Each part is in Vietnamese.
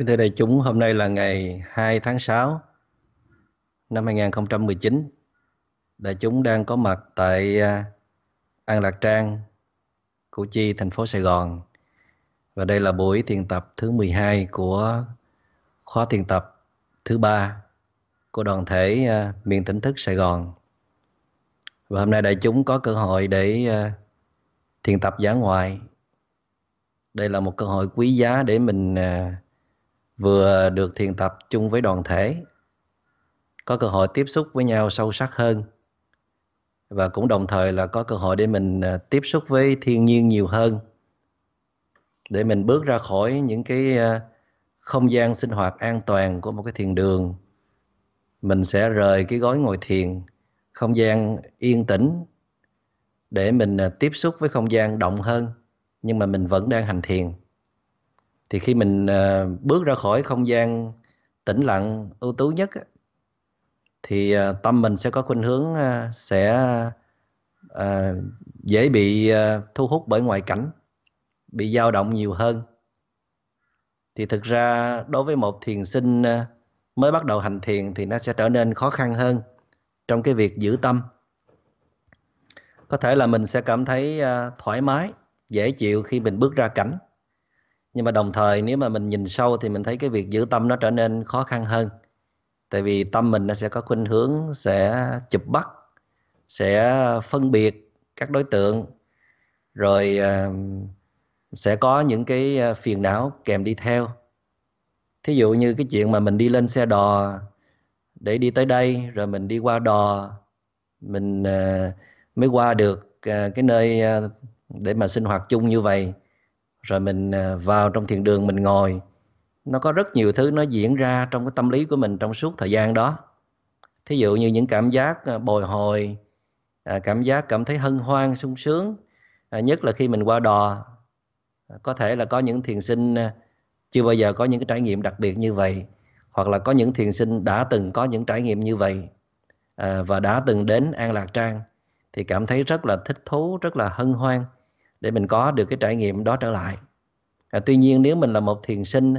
Kính thưa đại chúng, hôm nay là ngày 2 tháng 6 năm 2019. Đại chúng đang có mặt tại à, An Lạc Trang, Củ Chi, thành phố Sài Gòn. Và đây là buổi thiền tập thứ 12 của khóa thiền tập thứ ba của đoàn thể à, miền tỉnh thức Sài Gòn. Và hôm nay đại chúng có cơ hội để à, thiền tập giả ngoại. Đây là một cơ hội quý giá để mình vừa được thiền tập chung với đoàn thể, có cơ hội tiếp xúc với nhau sâu sắc hơn. Và cũng đồng thời là có cơ hội để mình à, tiếp xúc với thiên nhiên nhiều hơn, để mình bước ra khỏi những cái à, không gian sinh hoạt an toàn của một cái thiền đường. Mình sẽ rời cái gói ngồi thiền, không gian yên tĩnh để mình à, tiếp xúc với không gian động hơn, nhưng mà mình vẫn đang hành thiền thì khi mình uh, bước ra khỏi không gian tĩnh lặng ưu tú nhất thì uh, tâm mình sẽ có khuynh hướng uh, sẽ uh, dễ bị uh, thu hút bởi ngoại cảnh bị dao động nhiều hơn. Thì thực ra đối với một thiền sinh uh, mới bắt đầu hành thiền thì nó sẽ trở nên khó khăn hơn trong cái việc giữ tâm. Có thể là mình sẽ cảm thấy uh, thoải mái dễ chịu khi mình bước ra cảnh nhưng mà đồng thời nếu mà mình nhìn sâu thì mình thấy cái việc giữ tâm nó trở nên khó khăn hơn. Tại vì tâm mình nó sẽ có khuynh hướng, sẽ chụp bắt, sẽ phân biệt các đối tượng, rồi ờ, sẽ có những cái ờ, phiền não kèm đi theo. Thí dụ như cái chuyện mà mình đi lên xe đò để đi tới đây, rồi mình đi qua đò, mình ờ, mới qua được cái nơi để mà sinh hoạt chung như vậy rồi mình à, vào trong thiền đường mình ngồi. Nó có rất nhiều thứ nó diễn ra trong cái tâm lý của mình trong suốt thời gian đó. Thí dụ như những cảm giác à, bồi hồi à, cảm giác cảm thấy hân hoan, sung sướng nhất là khi mình qua đò. Có thể là có những thiền sinh chưa bao giờ có những cái trải nghiệm đặc biệt như vậy, hoặc là có những thiền sinh đã từng có những trải nghiệm như vậy và đã từng đến an lạc trang thì cảm thấy rất là thích thú, rất là hân hoan để mình có được cái trải nghiệm đó trở lại. À, tuy nhiên nếu mình là một thiền sinh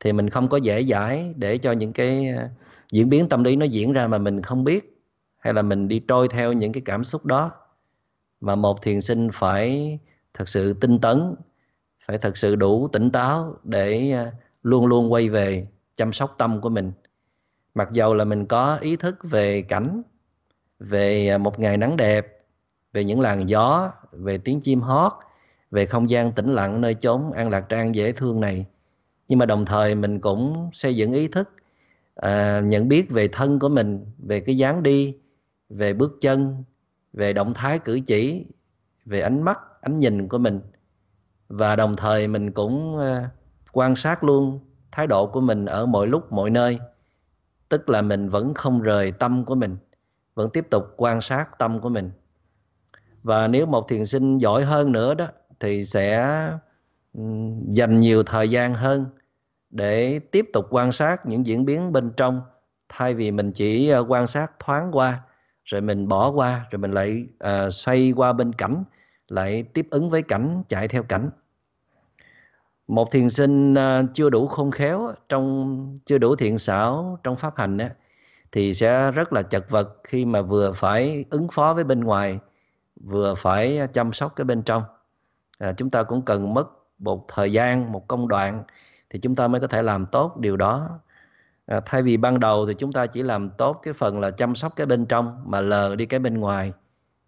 thì mình không có dễ dãi để cho những cái à, diễn biến tâm lý nó diễn ra mà mình không biết hay là mình đi trôi theo những cái cảm xúc đó. Mà một thiền sinh phải thật sự tinh tấn phải thật sự đủ tỉnh táo để à, luôn luôn quay về chăm sóc tâm của mình. Mặc dầu là mình có ý thức về cảnh về à, một ngày nắng đẹp về những làn gió, về tiếng chim hót, về không gian tĩnh lặng nơi chốn an lạc trang dễ thương này. Nhưng mà đồng thời mình cũng xây dựng ý thức, à, nhận biết về thân của mình, về cái dáng đi, về bước chân, về động thái cử chỉ, về ánh mắt, ánh nhìn của mình. Và đồng thời mình cũng à, quan sát luôn thái độ của mình ở mọi lúc, mọi nơi. Tức là mình vẫn không rời tâm của mình, vẫn tiếp tục quan sát tâm của mình và nếu một thiền sinh giỏi hơn nữa đó thì sẽ ừ, dành nhiều thời gian hơn để tiếp tục quan sát những diễn biến bên trong. Thay vì mình chỉ ờ, quan sát thoáng qua rồi mình bỏ qua rồi mình lại uh, xoay qua bên cảnh lại tiếp ứng với cảnh chạy theo cảnh. Một thiền sinh ờ, chưa đủ khôn khéo trong chưa đủ thiện xảo trong pháp hành á, thì sẽ rất là chật vật khi mà vừa phải ứng phó với bên ngoài vừa phải chăm sóc cái bên trong. À, chúng ta cũng cần mất một thời gian một công đoạn thì chúng ta mới có thể làm tốt điều đó. À, thay vì ban đầu thì chúng ta chỉ làm tốt cái phần là chăm sóc cái bên trong mà lờ đi cái bên ngoài.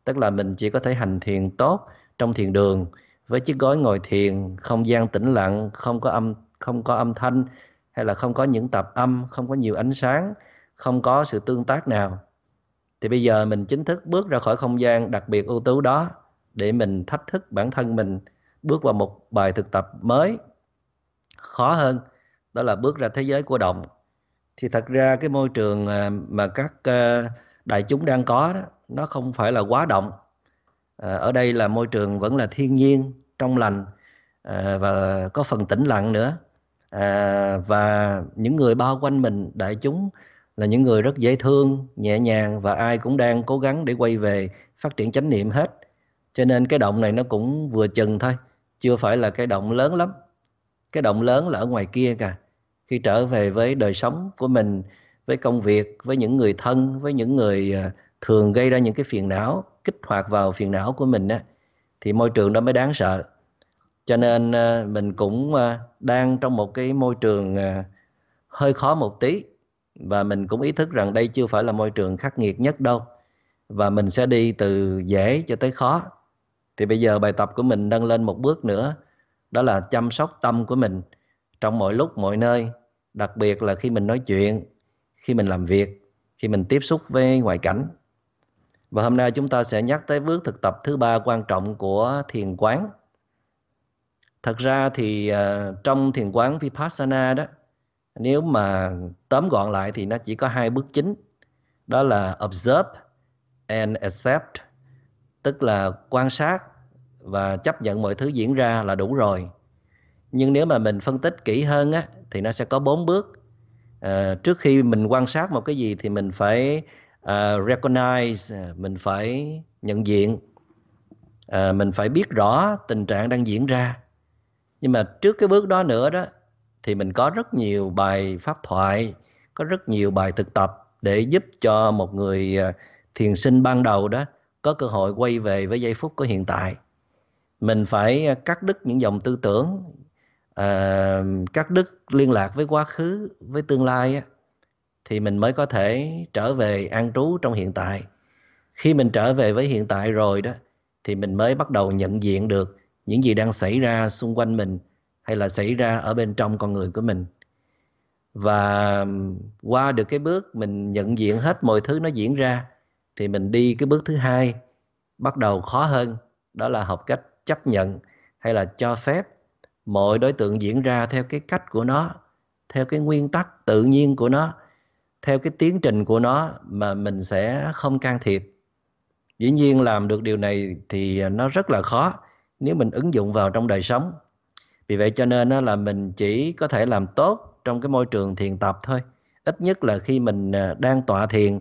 Tức là mình chỉ có thể hành thiền tốt trong thiền đường với chiếc gói ngồi thiền không gian tĩnh lặng không có âm không có âm thanh hay là không có những tập âm không có nhiều ánh sáng không có sự tương tác nào thì bây giờ mình chính thức bước ra khỏi không gian đặc biệt ưu tú đó để mình thách thức bản thân mình, bước vào một bài thực tập mới. Khó hơn, đó là bước ra thế giới của động. Thì thật ra cái môi trường à, mà các à, đại chúng đang có đó, nó không phải là quá động. À, ở đây là môi trường vẫn là thiên nhiên, trong lành và có phần tĩnh lặng nữa. Và những người bao quanh mình, đại chúng là những người rất dễ thương, nhẹ nhàng và ai cũng đang cố gắng để quay về phát triển chánh niệm hết. Cho nên cái động này nó cũng vừa chừng thôi, chưa phải là cái động lớn lắm. Cái động lớn là ở ngoài kia kìa. khi trở về với đời sống của mình với công việc với những người thân với những người ờ, thường gây ra những cái phiền não kích hoạt vào phiền não của mình á thì môi trường đó mới đáng sợ cho nên ờ, mình cũng ờ, đang trong một cái môi trường hơi khó một tí và mình cũng ý thức rằng đây chưa phải là môi trường khắc nghiệt nhất đâu. Và mình sẽ đi từ dễ cho tới khó. Thì bây giờ bài tập của mình nâng lên một bước nữa đó là chăm sóc tâm của mình trong mọi lúc mọi nơi. Đặc biệt là khi mình nói chuyện khi mình làm việc khi mình tiếp xúc với ngoại cảnh. Và hôm nay chúng ta sẽ nhắc tới bước thực tập thứ ba quan trọng của thiền quán. Thật ra thì uh, trong thiền quán vipassana đó nếu mà tóm gọn lại thì nó chỉ có hai bước chính. Đó là observe and accept tức là quan sát và chấp nhận mọi thứ diễn ra là đủ rồi. Nhưng nếu mà mình phân tích kỹ hơn á thì nó sẽ có bốn bước. À, trước khi mình quan sát một cái gì thì mình phải uh, recognize mình phải nhận diện. Uh, mình phải biết rõ tình trạng đang diễn ra. Nhưng mà trước cái bước đó nữa đó thì mình có rất nhiều bài pháp thoại có rất nhiều bài thực tập để giúp cho một người à, thiền sinh ban đầu đó có cơ hội quay về với giây phút của hiện tại. Mình phải à, cắt đứt những dòng tư tưởng à, cắt đứt liên lạc với quá khứ với tương lai thì mình mới có thể trở về an trú trong hiện tại. Khi mình trở về với hiện tại rồi đó thì mình mới bắt đầu nhận diện được những gì đang xảy ra xung quanh mình hay là xảy ra ở bên trong con người của mình. Và qua được cái bước mình nhận diện hết mọi thứ nó diễn ra, thì mình đi cái bước thứ hai, bắt đầu khó hơn, đó là học cách chấp nhận hay là cho phép mọi đối tượng diễn ra theo cái cách của nó, theo cái nguyên tắc tự nhiên của nó, theo cái tiến trình của nó mà mình sẽ không can thiệp. Dĩ nhiên làm được điều này thì nó rất là khó nếu mình ứng dụng vào trong đời sống vì vậy cho nên là mình chỉ có thể làm tốt trong cái môi trường thiền tập thôi. Ít nhất là khi mình à, đang tọa thiền,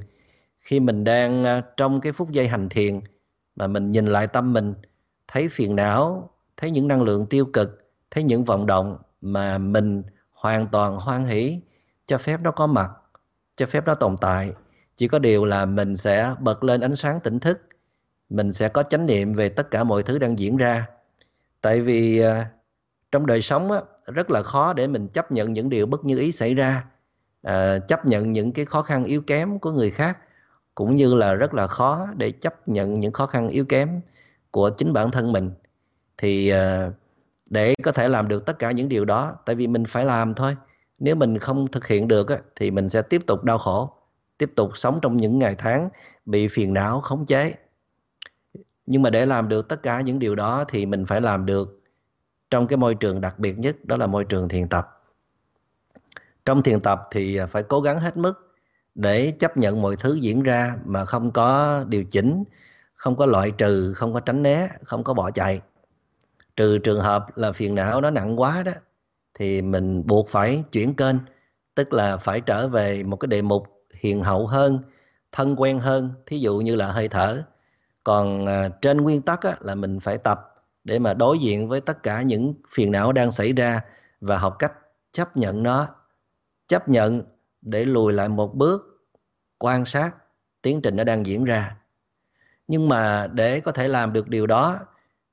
khi mình đang à, trong cái phút giây hành thiền mà mình nhìn lại tâm mình, thấy phiền não, thấy những năng lượng tiêu cực, thấy những vọng động mà mình hoàn toàn hoan hỷ, cho phép nó có mặt, cho phép nó tồn tại. Chỉ có điều là mình sẽ bật lên ánh sáng tỉnh thức, mình sẽ có chánh niệm về tất cả mọi thứ đang diễn ra. Tại vì à, trong đời sống á, rất là khó để mình chấp nhận những điều bất như ý xảy ra. À, chấp nhận những cái khó khăn yếu kém của người khác cũng như là rất là khó để chấp nhận những khó khăn yếu kém của chính bản thân mình. Thì à, để có thể làm được tất cả những điều đó tại vì mình phải làm thôi. Nếu mình không thực hiện được thì mình sẽ tiếp tục đau khổ tiếp tục sống trong những ngày tháng bị phiền não khống chế. Nhưng mà để làm được tất cả những điều đó thì mình phải làm được trong cái môi trường đặc biệt nhất đó là môi trường thiền tập. Trong thiền tập thì à, phải cố gắng hết mức để chấp nhận mọi thứ diễn ra mà không có điều chỉnh không có loại trừ không có tránh né không có bỏ chạy. Trừ trường hợp là phiền não nó nặng quá đó thì mình buộc phải chuyển kênh tức là phải trở về một cái đề mục hiền hậu hơn thân quen hơn thí dụ như là hơi thở. Còn à, trên nguyên tắc á, là mình phải tập để mà đối diện với tất cả những phiền não đang xảy ra và học cách chấp nhận nó. Chấp nhận để lùi lại một bước, quan sát tiến trình nó đang diễn ra. Nhưng mà để có thể làm được điều đó,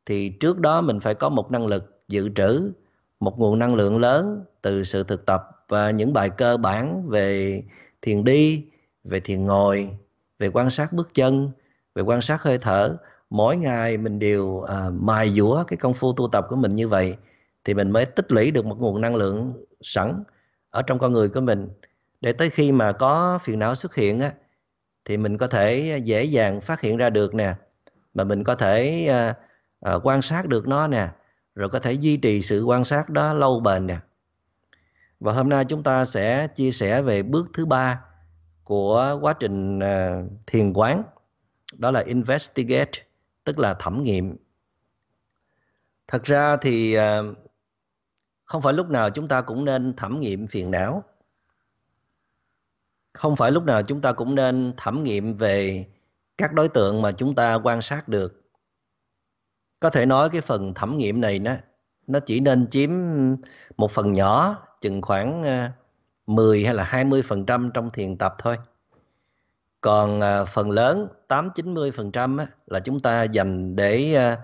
thì trước đó mình phải có một năng lực dự trữ, một nguồn năng lượng lớn từ sự thực tập và những bài cơ bản về thiền đi, về thiền ngồi, về quan sát bước chân, về quan sát hơi thở mỗi ngày mình đều à, mài dũa cái công phu tu tập của mình như vậy thì mình mới tích lũy được một nguồn năng lượng sẵn ở trong con người của mình. Để tới khi mà có phiền não xuất hiện á thì mình có thể dễ dàng phát hiện ra được nè mà mình có thể à, à, quan sát được nó nè rồi có thể duy trì sự quan sát đó lâu bền nè. Và hôm nay chúng ta sẽ chia sẻ về bước thứ ba của quá trình à, thiền quán đó là investigate tức là thẩm nghiệm. Thật ra thì ờ, không phải lúc nào chúng ta cũng nên thẩm nghiệm phiền não. Không phải lúc nào chúng ta cũng nên thẩm nghiệm về các đối tượng mà chúng ta quan sát được. Có thể nói cái phần thẩm nghiệm này nó nó chỉ nên chiếm một phần nhỏ, chừng khoảng ờ, 10 hay là 20% trong thiền tập thôi. Còn à, phần lớn 8 90% trăm là chúng ta dành để à,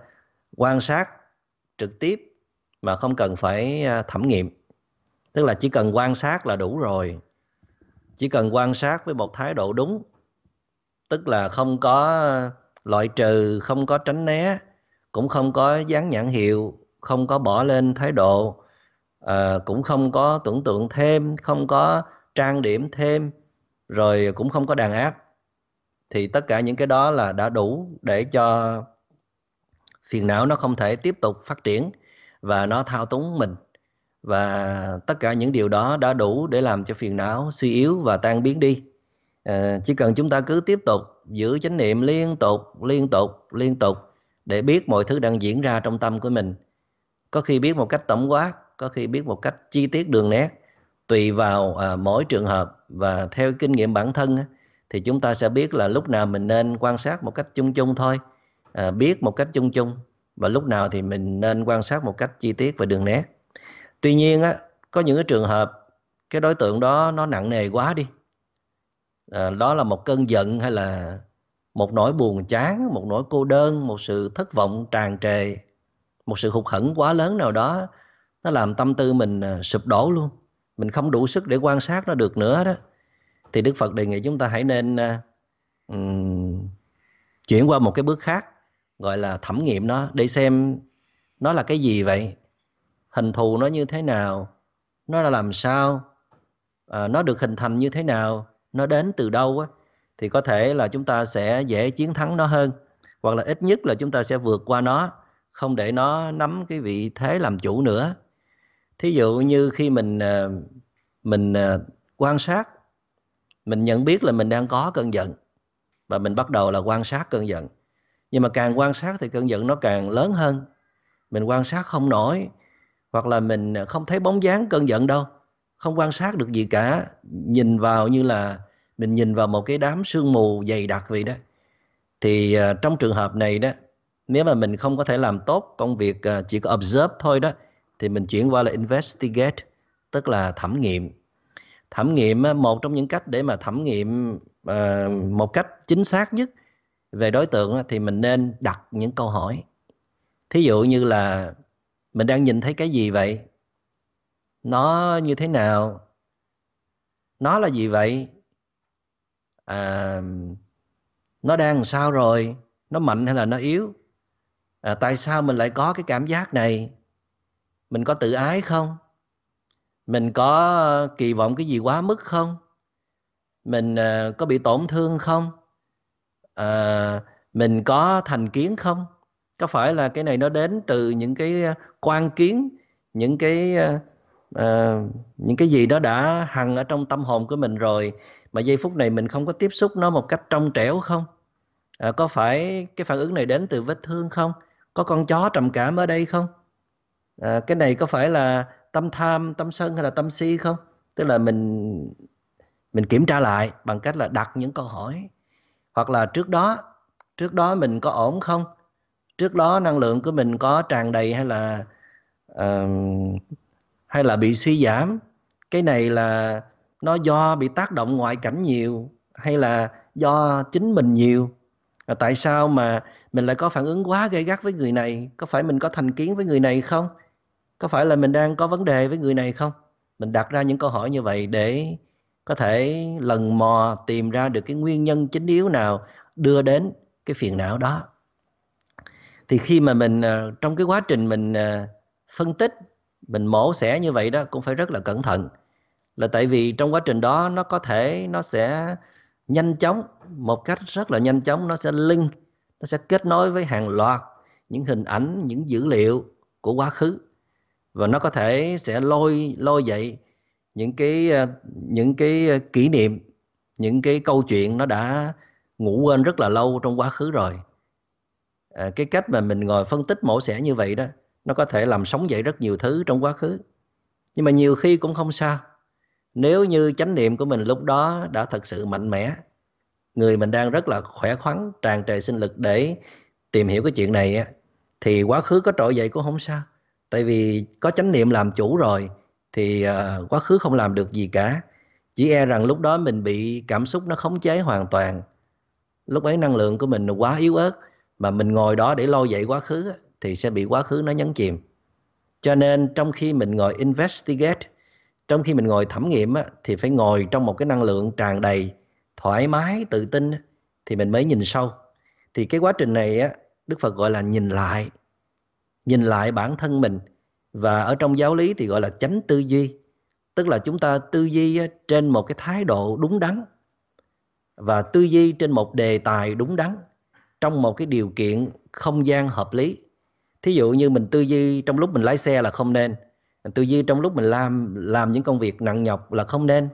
quan sát trực tiếp mà không cần phải à, thẩm nghiệm. Tức là chỉ cần quan sát là đủ rồi. Chỉ cần quan sát với một thái độ đúng, tức là không có loại trừ, không có tránh né, cũng không có dán nhãn hiệu, không có bỏ lên thái độ à, cũng không có tưởng tượng thêm không có trang điểm thêm rồi cũng không có đàn áp thì tất cả những cái đó là đã đủ để cho phiền não nó không thể tiếp tục phát triển và nó thao túng mình. Và tất cả những điều đó đã đủ để làm cho phiền não suy yếu và tan biến đi. À, chỉ cần chúng ta cứ tiếp tục giữ chánh niệm liên tục liên tục liên tục để biết mọi thứ đang diễn ra trong tâm của mình. Có khi biết một cách tổng quát có khi biết một cách chi tiết đường nét tùy vào à, mỗi trường hợp và theo kinh nghiệm bản thân thì chúng ta sẽ biết là lúc nào mình nên quan sát một cách chung chung thôi. À, biết một cách chung chung và lúc nào thì mình nên quan sát một cách chi tiết và đường nét. Tuy nhiên á có những cái trường hợp cái đối tượng đó nó nặng nề quá đi. À, đó là một cơn giận hay là một nỗi buồn chán một nỗi cô đơn một sự thất vọng tràn trề một sự hụt hẫng quá lớn nào đó nó làm tâm tư mình à, sụp đổ luôn. Mình không đủ sức để quan sát nó được nữa đó thì đức phật đề nghị chúng ta hãy nên um, chuyển qua một cái bước khác gọi là thẩm nghiệm nó để xem nó là cái gì vậy? Hình thù nó như thế nào? Nó là làm sao? À, nó được hình thành như thế nào? Nó đến từ đâu á? Thì có thể là chúng ta sẽ dễ chiến thắng nó hơn hoặc là ít nhất là chúng ta sẽ vượt qua nó không để nó nắm cái vị thế làm chủ nữa. Thí dụ như khi mình ờ, mình quan sát mình nhận biết là mình đang có cơn giận và mình bắt đầu là quan sát cơn giận. Nhưng mà càng quan sát thì cơn giận nó càng lớn hơn. Mình quan sát không nổi hoặc là mình không thấy bóng dáng cơn giận đâu không quan sát được gì cả. Nhìn vào như là mình nhìn vào một cái đám sương mù dày đặc vậy đó. Thì uh, trong trường hợp này đó nếu mà mình không có thể làm tốt công việc uh, chỉ có observe thôi đó thì mình chuyển qua là investigate tức là thẩm nghiệm thẩm nghiệm một trong những cách để mà thẩm nghiệm ờ, một cách chính xác nhất về đối tượng thì mình nên đặt những câu hỏi. Thí dụ như là mình đang nhìn thấy cái gì vậy? Nó như thế nào? Nó là gì vậy? À, nó đang sao rồi? Nó mạnh hay là nó yếu? À, tại sao mình lại có cái cảm giác này? Mình có tự ái không? Mình có ờ, kỳ vọng cái gì quá mức không? Mình ờ, có bị tổn thương không? À, mình có thành kiến không? Có phải là cái này nó đến từ những cái quan kiến những cái à, những cái gì đó đã hằng ở trong tâm hồn của mình rồi mà giây phút này mình không có tiếp xúc nó một cách trong trẻo không? À, có phải cái phản ứng này đến từ vết thương không? Có con chó trầm cảm ở đây không? À, cái này có phải là tâm tham tâm sân hay là tâm si không? Tức là mình mình kiểm tra lại bằng cách là đặt những câu hỏi. Hoặc là trước đó trước đó mình có ổn không? Trước đó năng lượng của mình có tràn đầy hay là uh, hay là bị suy giảm? Cái này là nó do bị tác động ngoại cảnh nhiều hay là do chính mình nhiều? À, tại sao mà mình lại có phản ứng quá gây gắt với người này? Có phải mình có thành kiến với người này không? Có phải là mình đang có vấn đề với người này không? Mình đặt ra những câu hỏi như vậy để có thể lần mò tìm ra được cái nguyên nhân chính yếu nào đưa đến cái phiền não đó. Thì khi mà mình ờ, trong cái quá trình mình ờ, phân tích, mình mổ xẻ như vậy đó cũng phải rất là cẩn thận. Là tại vì trong quá trình đó nó có thể, nó sẽ nhanh chóng, một cách rất là nhanh chóng nó sẽ link, nó sẽ kết nối với hàng loạt những hình ảnh, những dữ liệu của quá khứ và nó có thể sẽ lôi lôi dậy những cái ờ, những cái ờ, kỷ niệm những cái câu chuyện nó đã ngủ quên rất là lâu trong quá khứ rồi. À, cái cách mà mình ngồi phân tích mổ xẻ như vậy đó nó có thể làm sống dậy rất nhiều thứ trong quá khứ. Nhưng mà nhiều khi cũng không sao. Nếu như chánh niệm của mình lúc đó đã thật sự mạnh mẽ người mình đang rất là khỏe khoắn tràn trề sinh lực để tìm hiểu cái chuyện này thì quá khứ có trỗi dậy cũng không sao tại vì có chánh niệm làm chủ rồi thì uh, quá khứ không làm được gì cả. Chỉ e rằng lúc đó mình bị cảm xúc nó khống chế hoàn toàn. Lúc ấy năng lượng của mình quá yếu ớt mà mình ngồi đó để lôi dậy quá khứ thì sẽ bị quá khứ nó nhấn chìm. Cho nên trong khi mình ngồi investigate trong khi mình ngồi thẩm nghiệm thì phải ngồi trong một cái năng lượng tràn đầy thoải mái tự tin thì mình mới nhìn sâu. Thì cái quá trình này á đức phật gọi là nhìn lại nhìn lại bản thân mình. Và ở trong giáo lý thì gọi là chánh tư duy, tức là chúng ta tư duy trên một cái thái độ đúng đắn. Và tư duy trên một đề tài đúng đắn, trong một cái điều kiện không gian hợp lý. Thí dụ như mình tư duy trong lúc mình lái xe là không nên tư duy trong lúc mình làm làm những công việc nặng nhọc là không nên,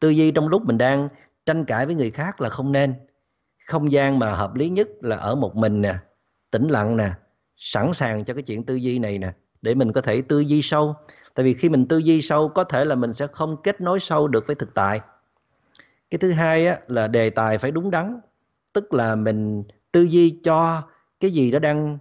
tư duy trong lúc mình đang tranh cãi với người khác là không nên. Không gian mà hợp lý nhất là ở một mình nè, tĩnh lặng nè sẵn sàng cho cái chuyện tư duy này nè để mình có thể tư duy sâu. Tại vì khi mình tư duy sâu có thể là mình sẽ không kết nối sâu được với thực tại. Cái thứ hai á, là đề tài phải đúng đắn. Tức là mình tư duy cho cái gì đó đang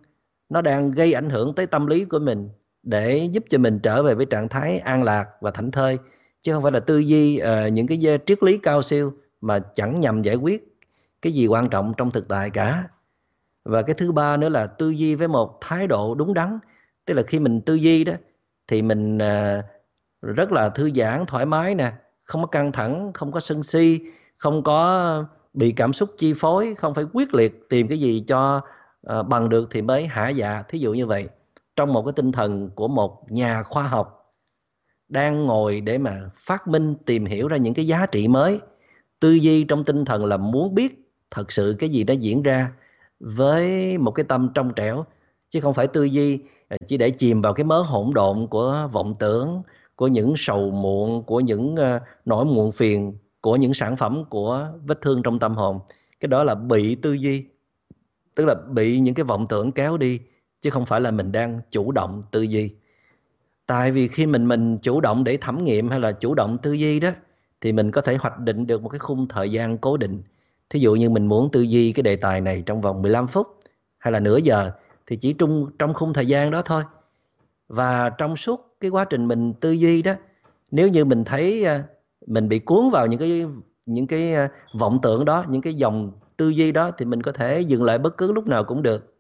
nó đang gây ảnh hưởng tới tâm lý của mình để giúp cho mình trở về với trạng thái an lạc và thảnh thơi. Chứ không phải là tư duy uh, những cái triết lý cao siêu mà chẳng nhằm giải quyết cái gì quan trọng trong thực tại cả và cái thứ ba nữa là tư duy với một thái độ đúng đắn. Tức là khi mình tư duy đó, thì mình à, rất là thư giãn, thoải mái nè. Không có căng thẳng, không có sân si, không có bị cảm xúc chi phối, không phải quyết liệt tìm cái gì cho à, bằng được thì mới hạ dạ. Thí dụ như vậy, trong một cái tinh thần của một nhà khoa học đang ngồi để mà phát minh, tìm hiểu ra những cái giá trị mới, tư duy trong tinh thần là muốn biết thật sự cái gì đã diễn ra với một cái tâm trong trẻo, chứ không phải tư duy à, chỉ để chìm vào cái mớ hỗn độn của vọng tưởng, của những sầu muộn, của những ờ, nỗi muộn phiền, của những sản phẩm của vết thương trong tâm hồn. Cái đó là bị tư duy, tức là bị những cái vọng tưởng kéo đi, chứ không phải là mình đang chủ động tư duy. Tại vì khi mình mình chủ động để thẩm nghiệm hay là chủ động tư duy đó, thì mình có thể hoạch định được một cái khung thời gian cố định thí dụ như mình muốn tư duy cái đề tài này trong vòng 15 phút hay là nửa giờ thì chỉ trung trong khung thời gian đó thôi. Và trong suốt cái quá trình mình tư duy đó nếu như mình thấy à, mình bị cuốn vào những cái những cái à, vọng tưởng đó những cái dòng tư duy đó thì mình có thể dừng lại bất cứ lúc nào cũng được.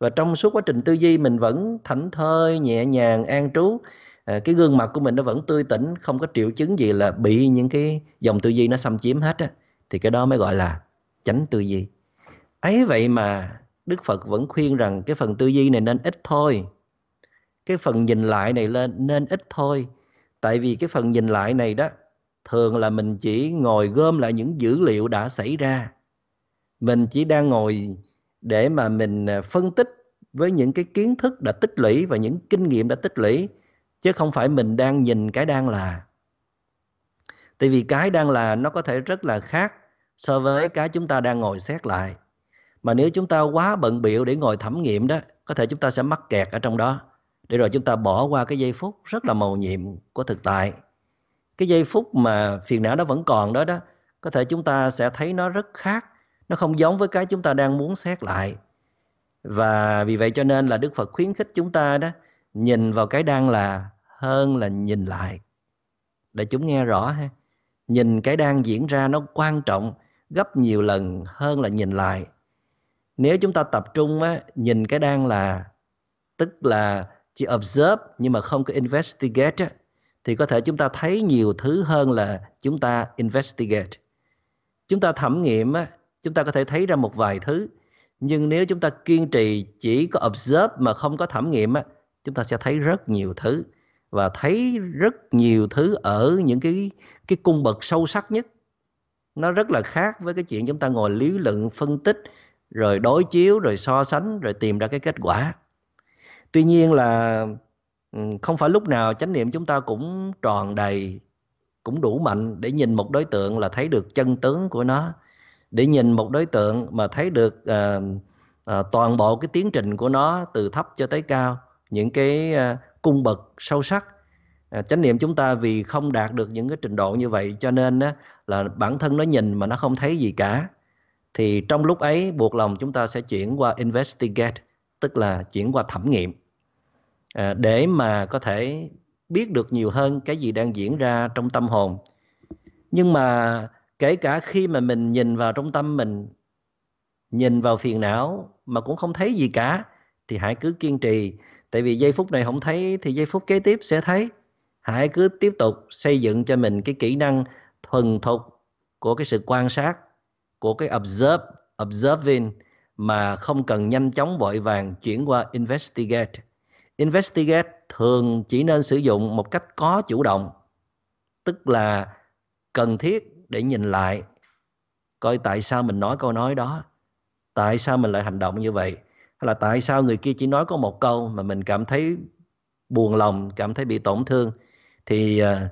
Và trong suốt quá trình tư duy mình vẫn thảnh thơi nhẹ nhàng an trú à, cái gương mặt của mình nó vẫn tươi tỉnh không có triệu chứng gì là bị những cái dòng tư duy nó xâm chiếm hết á thì cái đó mới gọi là chánh tư duy. Ấy vậy mà đức phật vẫn khuyên rằng cái phần tư duy này nên ít thôi. Cái phần nhìn lại này lên, nên ít thôi. Tại vì cái phần nhìn lại này đó, thường là mình chỉ ngồi gom lại những dữ liệu đã xảy ra. Mình chỉ đang ngồi để mà mình à, phân tích với những cái kiến thức đã tích lũy và những kinh nghiệm đã tích lũy, chứ không phải mình đang nhìn cái đang là. Tại vì cái đang là nó có thể rất là khác so với cái chúng ta đang ngồi xét lại. Mà nếu chúng ta quá bận biệu để ngồi thẩm nghiệm đó, có thể chúng ta sẽ mắc kẹt ở trong đó. Để rồi chúng ta bỏ qua cái giây phút rất là màu nhiệm của thực tại. Cái giây phút mà phiền não nó vẫn còn đó đó, có thể chúng ta sẽ thấy nó rất khác. Nó không giống với cái chúng ta đang muốn xét lại. Và vì vậy cho nên là đức phật khuyến khích chúng ta đó, nhìn vào cái đang là hơn là nhìn lại. Để chúng nghe rõ ha. Nhìn cái đang diễn ra nó quan trọng gấp nhiều lần hơn là nhìn lại. Nếu chúng ta tập trung á, nhìn cái đang là tức là chỉ observe nhưng mà không có investigate á, thì có thể chúng ta thấy nhiều thứ hơn là chúng ta investigate. Chúng ta thẩm nghiệm á, chúng ta có thể thấy ra một vài thứ nhưng nếu chúng ta kiên trì chỉ có observe mà không có thẩm nghiệm á, chúng ta sẽ thấy rất nhiều thứ và thấy rất nhiều thứ ở những cái cái cung bậc sâu sắc nhất nó rất là khác với cái chuyện chúng ta ngồi lý luận phân tích rồi đối chiếu rồi so sánh rồi tìm ra cái kết quả. Tuy nhiên là ừ, không phải lúc nào chánh niệm chúng ta cũng tròn đầy cũng đủ mạnh để nhìn một đối tượng là thấy được chân tướng của nó. Để nhìn một đối tượng mà thấy được uh, uh, toàn bộ cái tiến trình của nó từ thấp cho tới cao những cái uh, cung bậc sâu sắc À, chánh niệm chúng ta vì không đạt được những cái trình độ như vậy cho nên á, là bản thân nó nhìn mà nó không thấy gì cả. Thì trong lúc ấy buộc lòng chúng ta sẽ chuyển qua investigate tức là chuyển qua thẩm nghiệm. À, để mà có thể biết được nhiều hơn cái gì đang diễn ra trong tâm hồn. Nhưng mà kể cả khi mà mình nhìn vào trong tâm mình nhìn vào phiền não mà cũng không thấy gì cả thì hãy cứ kiên trì. Tại vì giây phút này không thấy thì giây phút kế tiếp sẽ thấy hãy cứ tiếp tục xây dựng cho mình cái kỹ năng thuần thục của cái sự quan sát, của cái observe, observing mà không cần nhanh chóng vội vàng chuyển qua investigate. Investigate thường chỉ nên sử dụng một cách có chủ động, tức là cần thiết để nhìn lại, coi tại sao mình nói câu nói đó, tại sao mình lại hành động như vậy, hay là tại sao người kia chỉ nói có một câu mà mình cảm thấy buồn lòng, cảm thấy bị tổn thương thì à,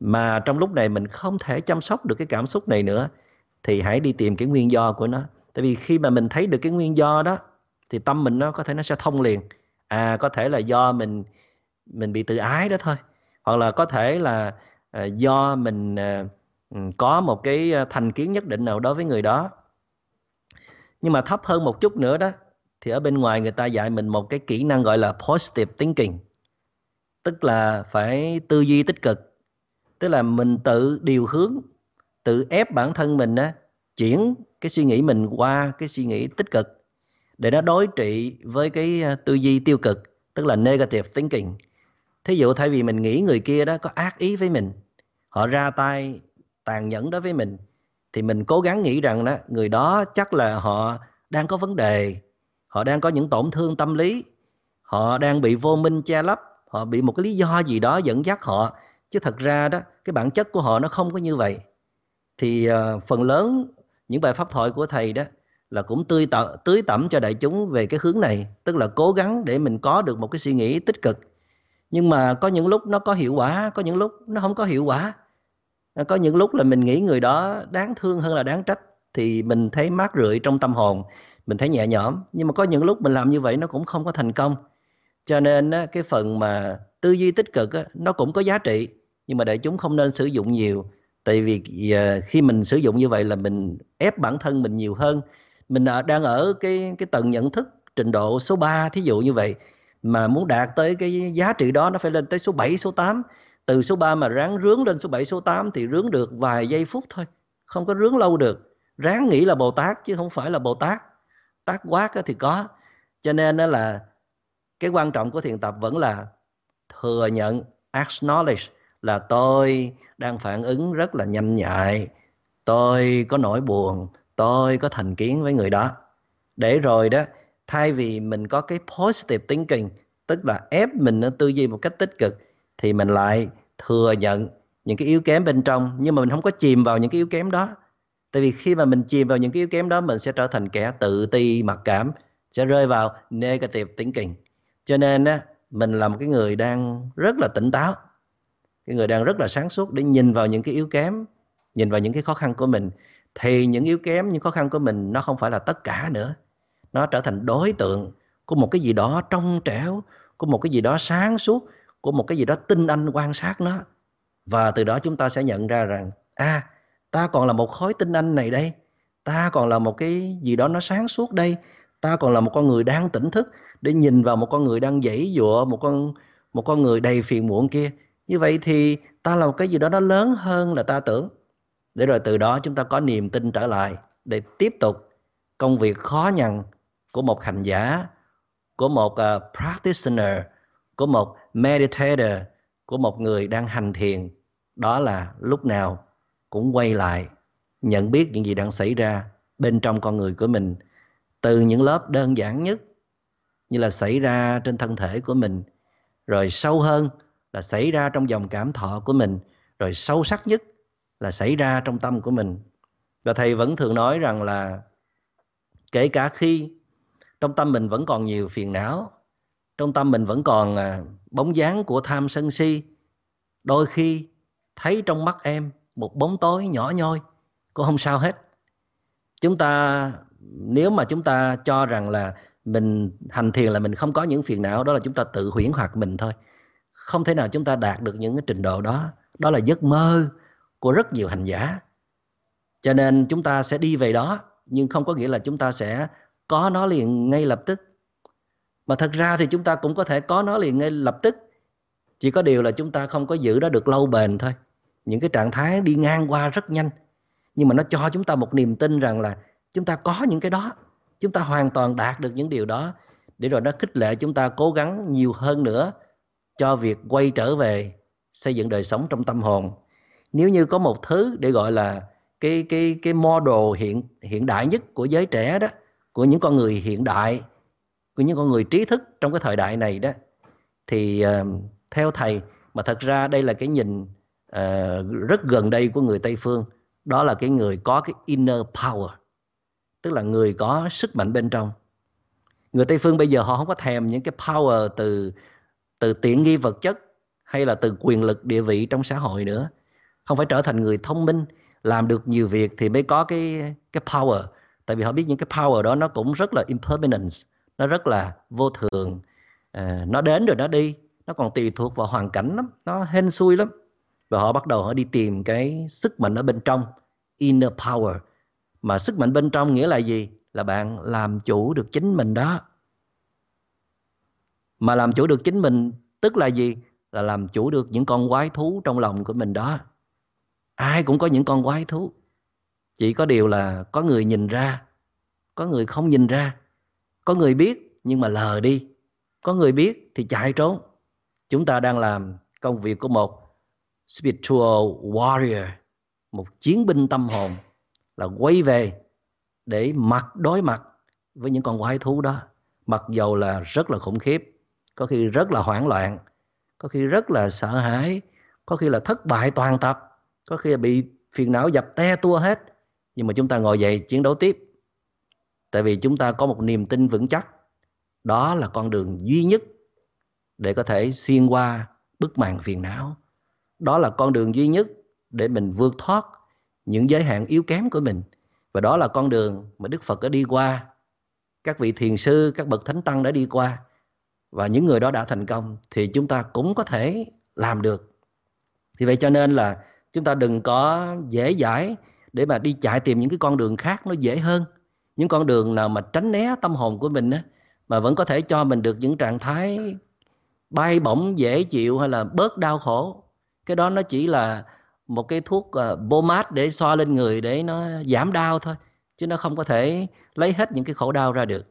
mà trong lúc này mình không thể chăm sóc được cái cảm xúc này nữa, thì hãy đi tìm cái nguyên do của nó. Tại vì khi mà mình thấy được cái nguyên do đó, thì tâm mình nó có thể nó sẽ thông liền. À có thể là do mình mình bị tự ái đó thôi. Hoặc là có thể là à, do mình à, có một cái thành kiến nhất định nào đối với người đó. Nhưng mà thấp hơn một chút nữa đó, thì ở bên ngoài người ta dạy mình một cái kỹ năng gọi là positive thinking tức là phải tư duy tích cực. Tức là mình tự điều hướng, tự ép bản thân mình á, chuyển cái suy nghĩ mình qua cái suy nghĩ tích cực để nó đối trị với cái à, tư duy tiêu cực, tức là negative thinking. Thí dụ thay vì mình nghĩ người kia đó có ác ý với mình, họ ra tay tàn nhẫn đối với mình, thì mình cố gắng nghĩ rằng đó, người đó chắc là họ đang có vấn đề, họ đang có những tổn thương tâm lý, họ đang bị vô minh che lấp họ bị một cái lý do gì đó dẫn dắt họ chứ thật ra đó cái bản chất của họ nó không có như vậy. Thì uh, phần lớn những bài pháp thoại của thầy đó là cũng tươi tẩm, tưới tẩm cho đại chúng về cái hướng này tức là cố gắng để mình có được một cái suy nghĩ tích cực. Nhưng mà có những lúc nó có hiệu quả có những lúc nó không có hiệu quả. Ờ, có những lúc là mình nghĩ người đó đáng thương hơn là đáng trách thì mình thấy mát rượi trong tâm hồn mình thấy nhẹ nhõm. Nhưng mà có những lúc mình làm như vậy nó cũng không có thành công cho nên cái phần mà tư duy tích cực nó cũng có giá trị, nhưng mà đại chúng không nên sử dụng nhiều. Tại vì à, khi mình sử dụng như vậy là mình ép bản thân mình nhiều hơn. Mình à, đang ở cái cái tầng nhận thức trình độ số 3 thí dụ như vậy, mà muốn đạt tới cái giá trị đó nó phải lên tới số 7 số 8 từ số 3 mà ráng rướng lên số 7 số 8 thì rướng được vài giây phút thôi, không có rướng lâu được. Ráng nghĩ là Bồ Tát chứ không phải là Bồ Tát. Tác quát thì có. Cho nên là cái quan trọng của thiền tập vẫn là thừa nhận, acknowledge là tôi đang phản ứng rất là nhanh nhạy, tôi có nỗi buồn, tôi có thành kiến với người đó. Để rồi đó, thay vì mình có cái positive thinking, tức là ép mình nó tư duy một cách tích cực, thì mình lại thừa nhận những cái yếu kém bên trong, nhưng mà mình không có chìm vào những cái yếu kém đó. Tại vì khi mà mình chìm vào những cái yếu kém đó, mình sẽ trở thành kẻ tự ti, mặc cảm, sẽ rơi vào negative thinking cho nên á, mình là một cái người đang rất là tỉnh táo, cái người đang rất là sáng suốt để nhìn vào những cái yếu kém, nhìn vào những cái khó khăn của mình. Thì những yếu kém, những khó khăn của mình nó không phải là tất cả nữa. Nó trở thành đối tượng của một cái gì đó trong trẻo, của một cái gì đó sáng suốt, của một cái gì đó tinh anh quan sát nó. Và từ đó chúng ta sẽ nhận ra rằng à ta còn là một khối tinh anh này đây. Ta còn là một cái gì đó nó sáng suốt đây. Ta còn là một con người đang tỉnh thức để nhìn vào một con người đang dãy dụa một con một con người đầy phiền muộn kia. Như vậy thì ta là một cái gì đó nó lớn hơn là ta tưởng. Để rồi từ đó chúng ta có niềm tin trở lại để tiếp tục công việc khó nhằn của một hành giả của một uh, practitioner của một meditator của một người đang hành thiền. Đó là lúc nào cũng quay lại nhận biết những gì đang xảy ra bên trong con người của mình. Từ những lớp đơn giản nhất như là xảy ra trên thân thể của mình. Rồi sâu hơn là xảy ra trong dòng cảm thọ của mình. Rồi sâu sắc nhất là xảy ra trong tâm của mình. Và thầy vẫn thường nói rằng là kể cả khi trong tâm mình vẫn còn nhiều phiền não, trong tâm mình vẫn còn à, bóng dáng của tham sân si, đôi khi thấy trong mắt em một bóng tối nhỏ nhoi, cũng không sao hết. Chúng ta, nếu mà chúng ta cho rằng là mình hành thiền là mình không có những phiền não, đó là chúng ta tự huyễn hoặc mình thôi. Không thể nào chúng ta đạt được những cái trình độ đó. Đó là giấc mơ của rất nhiều hành giả. Cho nên chúng ta sẽ đi về đó, nhưng không có nghĩa là chúng ta sẽ có nó liền ngay lập tức. Mà thật ra thì chúng ta cũng có thể có nó liền ngay lập tức. Chỉ có điều là chúng ta không có giữ nó được lâu bền thôi. Những cái trạng thái đi ngang qua rất nhanh. Nhưng mà nó cho chúng ta một niềm tin rằng là chúng ta có những cái đó chúng ta hoàn toàn đạt được những điều đó để rồi nó khích lệ chúng ta cố gắng nhiều hơn nữa cho việc quay trở về xây dựng đời sống trong tâm hồn. Nếu như có một thứ để gọi là cái cái cái model hiện hiện đại nhất của giới trẻ đó của những con người hiện đại của những con người trí thức trong cái thời đại này đó thì uh, theo thầy mà thật ra đây là cái nhìn uh, rất gần đây của người Tây phương đó là cái người có cái inner power tức là người có sức mạnh bên trong. Người Tây phương bây giờ họ không có thèm những cái power từ từ tiện nghi vật chất hay là từ quyền lực địa vị trong xã hội nữa. Không phải trở thành người thông minh làm được nhiều việc thì mới có cái cái power. Tại vì họ biết những cái power đó nó cũng rất là impermanence nó rất là vô thường. À, nó đến rồi nó đi nó còn tùy thuộc vào hoàn cảnh lắm nó hên xui lắm. Và họ bắt đầu họ đi tìm cái sức mạnh ở bên trong inner power mà sức mạnh bên trong nghĩa là gì? Là bạn làm chủ được chính mình đó. Mà làm chủ được chính mình tức là gì? Là làm chủ được những con quái thú trong lòng của mình đó. Ai cũng có những con quái thú. Chỉ có điều là có người nhìn ra, có người không nhìn ra. Có người biết nhưng mà lờ đi. Có người biết thì chạy trốn. Chúng ta đang làm công việc của một spiritual warrior, một chiến binh tâm hồn là quay về để mặt đối mặt với những con quái thú đó. Mặc dầu là rất là khủng khiếp, có khi rất là hoảng loạn, có khi rất là sợ hãi, có khi là thất bại toàn tập, có khi là bị phiền não dập te tua hết. Nhưng mà chúng ta ngồi dậy chiến đấu tiếp. Tại vì chúng ta có một niềm tin vững chắc, đó là con đường duy nhất để có thể xuyên qua bức màn phiền não. Đó là con đường duy nhất để mình vượt thoát những giới hạn yếu kém của mình. Và đó là con đường mà đức phật đã đi qua. Các vị thiền sư các bậc thánh tăng đã đi qua. Và những người đó đã thành công thì chúng ta cũng có thể làm được. Thì vậy cho nên là chúng ta đừng có dễ dãi để mà đi chạy tìm những cái con đường khác nó dễ hơn. Những con đường nào mà tránh né tâm hồn của mình á, mà vẫn có thể cho mình được những trạng thái bay bổng dễ chịu hay là bớt đau khổ. Cái đó nó chỉ là một cái thuốc uh, bô mát để xoa lên người để nó giảm đau thôi chứ nó không có thể lấy hết những cái khổ đau ra được.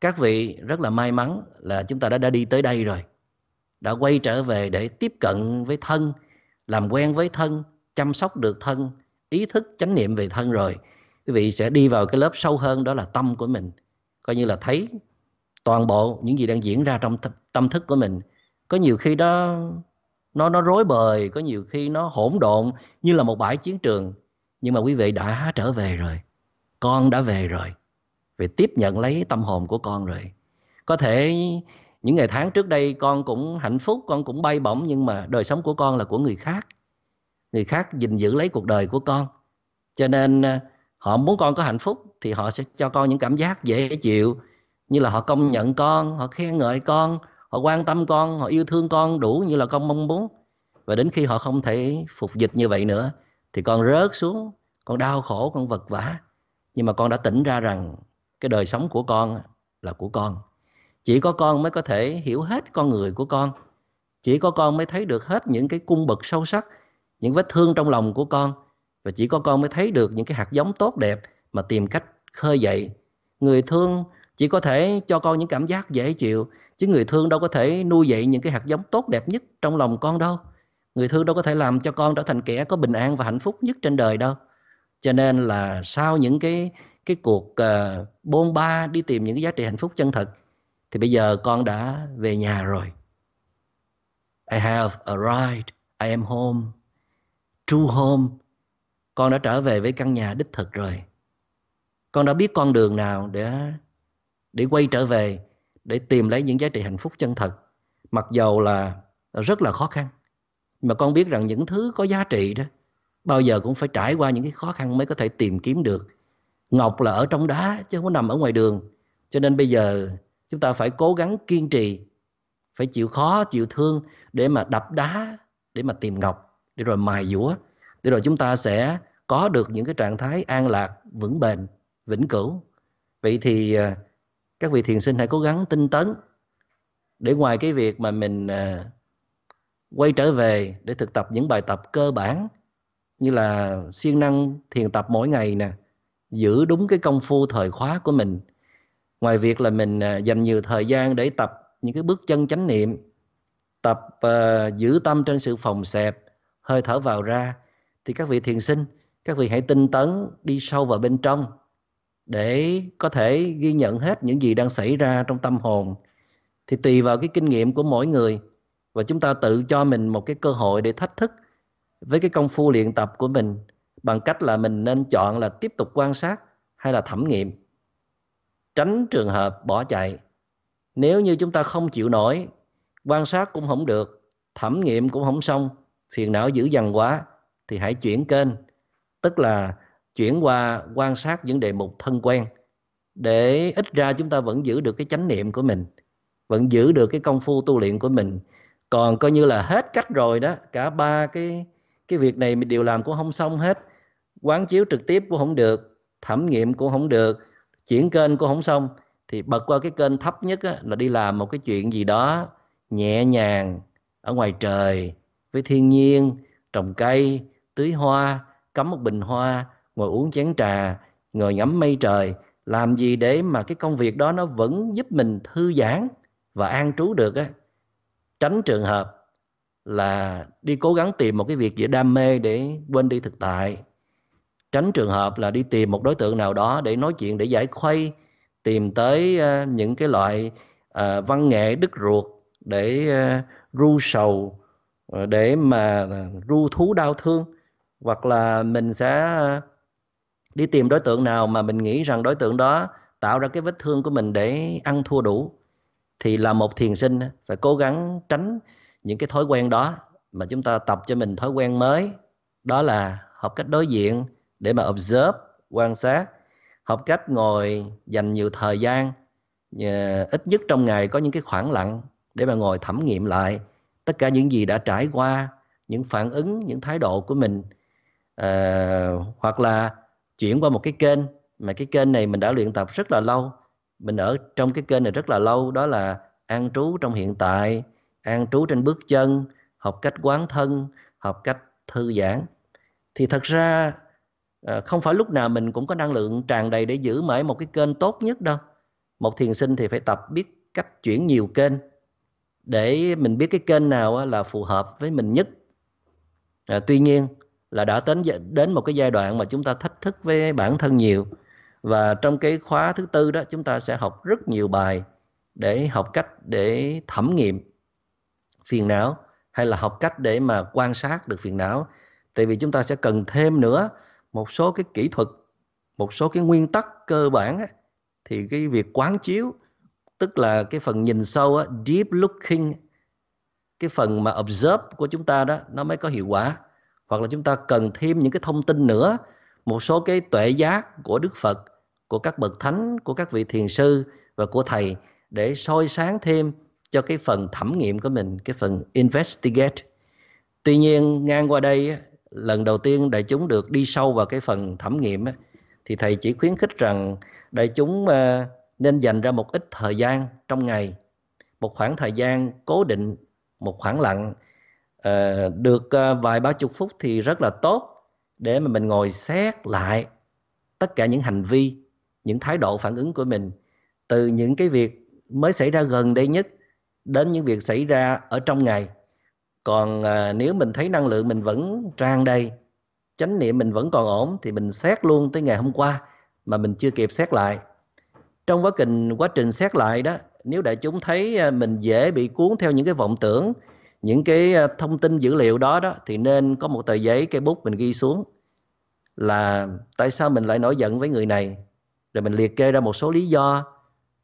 Các vị rất là may mắn là chúng ta đã đã đi tới đây rồi đã quay trở về để tiếp cận với thân làm quen với thân chăm sóc được thân ý thức chánh niệm về thân rồi. Quý vị sẽ đi vào cái lớp sâu hơn đó là tâm của mình. Coi như là thấy toàn bộ những gì đang diễn ra trong tâm thức của mình. Có nhiều khi đó nó nó rối bời, có nhiều khi nó hỗn độn như là một bãi chiến trường. Nhưng mà quý vị đã trở về rồi, con đã về rồi. Về tiếp nhận lấy tâm hồn của con rồi. Có thể những ngày tháng trước đây con cũng hạnh phúc, con cũng bay bổng, nhưng mà đời sống của con là của người khác. Người khác gìn giữ lấy cuộc đời của con. Cho nên à, họ muốn con có hạnh phúc thì họ sẽ cho con những cảm giác dễ chịu. Như là họ công nhận con, họ khen ngợi con họ quan tâm con, họ yêu thương con đủ như là con mong muốn. Và đến khi họ không thể phục dịch như vậy nữa, thì con rớt xuống, con đau khổ, con vật vã. Nhưng mà con đã tỉnh ra rằng cái đời sống của con là của con. Chỉ có con mới có thể hiểu hết con người của con. Chỉ có con mới thấy được hết những cái cung bậc sâu sắc, những vết thương trong lòng của con. Và chỉ có con mới thấy được những cái hạt giống tốt đẹp mà tìm cách khơi dậy. Người thương chỉ có thể cho con những cảm giác dễ chịu chứ người thương đâu có thể nuôi dạy những cái hạt giống tốt đẹp nhất trong lòng con đâu. Người thương đâu có thể làm cho con trở thành kẻ có bình an và hạnh phúc nhất trên đời đâu. Cho nên là sau những cái cái cuộc uh, bôn ba đi tìm những cái giá trị hạnh phúc chân thật thì bây giờ con đã về nhà rồi. I have arrived. I am home. True home. Con đã trở về với căn nhà đích thực rồi. Con đã biết con đường nào để để quay trở về để tìm lấy những giá trị hạnh phúc chân thật, mặc dầu là rất là khó khăn. Mà con biết rằng những thứ có giá trị đó, bao giờ cũng phải trải qua những cái khó khăn mới có thể tìm kiếm được. Ngọc là ở trong đá chứ không có nằm ở ngoài đường. Cho nên bây giờ chúng ta phải cố gắng kiên trì, phải chịu khó, chịu thương để mà đập đá, để mà tìm ngọc, để rồi mài dũa, để rồi chúng ta sẽ có được những cái trạng thái an lạc, vững bền, vĩnh cửu. Vậy thì à, các vị thiền sinh hãy cố gắng tinh tấn để ngoài cái việc mà mình à, quay trở về để thực tập những bài tập cơ bản như là siêng năng thiền tập mỗi ngày nè giữ đúng cái công phu thời khóa của mình. Ngoài việc là mình à, dành nhiều thời gian để tập những cái bước chân chánh niệm tập uh, giữ tâm trên sự phòng xẹp hơi thở vào ra thì các vị thiền sinh các vị hãy tinh tấn đi sâu vào bên trong để có thể ghi nhận hết những gì đang xảy ra trong tâm hồn. Thì tùy vào cái kinh nghiệm của mỗi người, và chúng ta tự cho mình một cái cơ hội để thách thức với cái công phu luyện tập của mình bằng cách là mình nên chọn là tiếp tục quan sát hay là thẩm nghiệm. Tránh trường hợp bỏ chạy. Nếu như chúng ta không chịu nổi, quan sát cũng không được, thẩm nghiệm cũng không xong, phiền não dữ dằn quá, thì hãy chuyển kênh. Tức là chuyển qua quan sát những đề mục thân quen để ít ra chúng ta vẫn giữ được cái chánh niệm của mình vẫn giữ được cái công phu tu luyện của mình. Còn coi như là hết cách rồi đó cả ba cái cái việc này mình đều làm cũng không xong hết. Quán chiếu trực tiếp cũng không được thẩm nghiệm cũng không được chuyển kênh cũng không xong thì bật qua cái kênh thấp nhất á, là đi làm một cái chuyện gì đó nhẹ nhàng ở ngoài trời với thiên nhiên trồng cây tưới hoa cắm một bình hoa ngồi uống chén trà ngồi ngắm mây trời làm gì để mà cái công việc đó nó vẫn giúp mình thư giãn và an trú được á. Tránh trường hợp là đi cố gắng tìm một cái việc gì đam mê để quên đi thực tại. Tránh trường hợp là đi tìm một đối tượng nào đó để nói chuyện để giải khuây tìm tới uh, những cái loại uh, văn nghệ đứt ruột để uh, ru sầu uh, để mà ru thú đau thương. Hoặc là mình sẽ đi tìm đối tượng nào mà mình nghĩ rằng đối tượng đó tạo ra cái vết thương của mình để ăn thua đủ thì là một thiền sinh phải cố gắng tránh những cái thói quen đó mà chúng ta tập cho mình thói quen mới. Đó là học cách đối diện để mà observe quan sát học cách ngồi dành nhiều thời gian ít nhất trong ngày có những cái khoảng lặng để mà ngồi thẩm nghiệm lại tất cả những gì đã trải qua những phản ứng những thái độ của mình. À, hoặc là chuyển qua một cái kênh. Mà cái kênh này mình đã luyện tập rất là lâu. Mình ở trong cái kênh này rất là lâu đó là an trú trong hiện tại an trú trên bước chân học cách quán thân học cách thư giãn. Thì thật ra ờ, không phải lúc nào mình cũng có năng lượng tràn đầy để giữ mãi một cái kênh tốt nhất đâu. Một thiền sinh thì phải tập biết cách chuyển nhiều kênh. Để mình biết cái kênh nào là phù hợp với mình nhất. À, tuy nhiên là đã đến đến một cái giai đoạn mà chúng ta thách thức với bản thân nhiều. Và trong cái khóa thứ tư đó chúng ta sẽ học rất nhiều bài để học cách để thẩm nghiệm phiền não hay là học cách để mà quan sát được phiền não. Tại vì chúng ta sẽ cần thêm nữa một số cái kỹ thuật một số cái nguyên tắc cơ bản ấy, thì cái việc quán chiếu tức là cái phần nhìn sâu á, deep looking cái phần mà observe của chúng ta đó nó mới có hiệu quả hoặc là chúng ta cần thêm những cái thông tin nữa, một số cái tuệ giác của Đức Phật, của các bậc thánh, của các vị thiền sư và của thầy để soi sáng thêm cho cái phần thẩm nghiệm của mình, cái phần investigate. Tuy nhiên, ngang qua đây lần đầu tiên đại chúng được đi sâu vào cái phần thẩm nghiệm thì thầy chỉ khuyến khích rằng đại chúng à, nên dành ra một ít thời gian trong ngày, một khoảng thời gian cố định, một khoảng lặng uh, được uh, vài ba chục phút thì rất là tốt để mà mình ngồi xét lại tất cả những hành vi những thái độ phản ứng của mình từ những cái việc mới xảy ra gần đây nhất đến những việc xảy ra ở trong ngày. Còn à, nếu mình thấy năng lượng mình vẫn tràn đầy chánh niệm mình vẫn còn ổn thì mình xét luôn tới ngày hôm qua mà mình chưa kịp xét lại. Trong quá trình quá trình xét lại đó nếu đại chúng thấy mình dễ bị cuốn theo những cái vọng tưởng những cái ờ, thông tin dữ liệu đó đó thì nên có một tờ giấy cây bút mình ghi xuống là tại sao mình lại nổi giận với người này? Rồi mình liệt kê ra một số lý do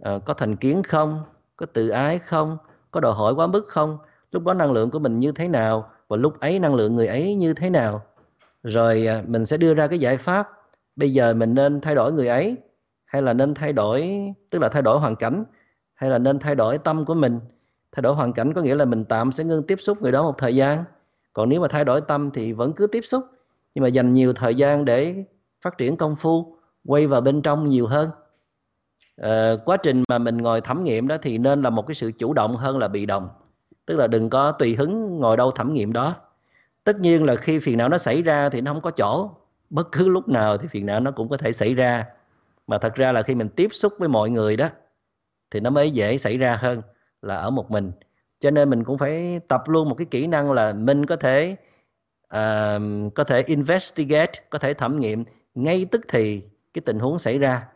à, có thành kiến không? Có tự ái không? Có đòi hỏi quá mức không? Lúc đó năng lượng của mình như thế nào? Và lúc ấy năng lượng người ấy như thế nào? Rồi à, mình sẽ đưa ra cái giải pháp. Bây giờ mình nên thay đổi người ấy hay là nên thay đổi tức là thay đổi hoàn cảnh hay là nên thay đổi tâm của mình? Thay đổi hoàn cảnh có nghĩa là mình tạm sẽ ngưng tiếp xúc người đó một thời gian. Còn nếu mà thay đổi tâm thì vẫn cứ tiếp xúc. Nhưng mà dành nhiều thời gian để phát triển công phu quay vào bên trong nhiều hơn. À, quá trình mà mình ngồi thẩm nghiệm đó thì nên là một cái sự chủ động hơn là bị động. Tức là đừng có tùy hứng ngồi đâu thẩm nghiệm đó. Tất nhiên là khi phiền não nó xảy ra thì nó không có chỗ. Bất cứ lúc nào thì phiền não nó cũng có thể xảy ra. Mà thật ra là khi mình tiếp xúc với mọi người đó thì nó mới dễ xảy ra hơn là ở một mình. Cho nên mình cũng phải tập luôn một cái kỹ năng là mình có thể uh, có thể investigate có thể thẩm nghiệm. Ngay tức thì cái tình huống xảy ra.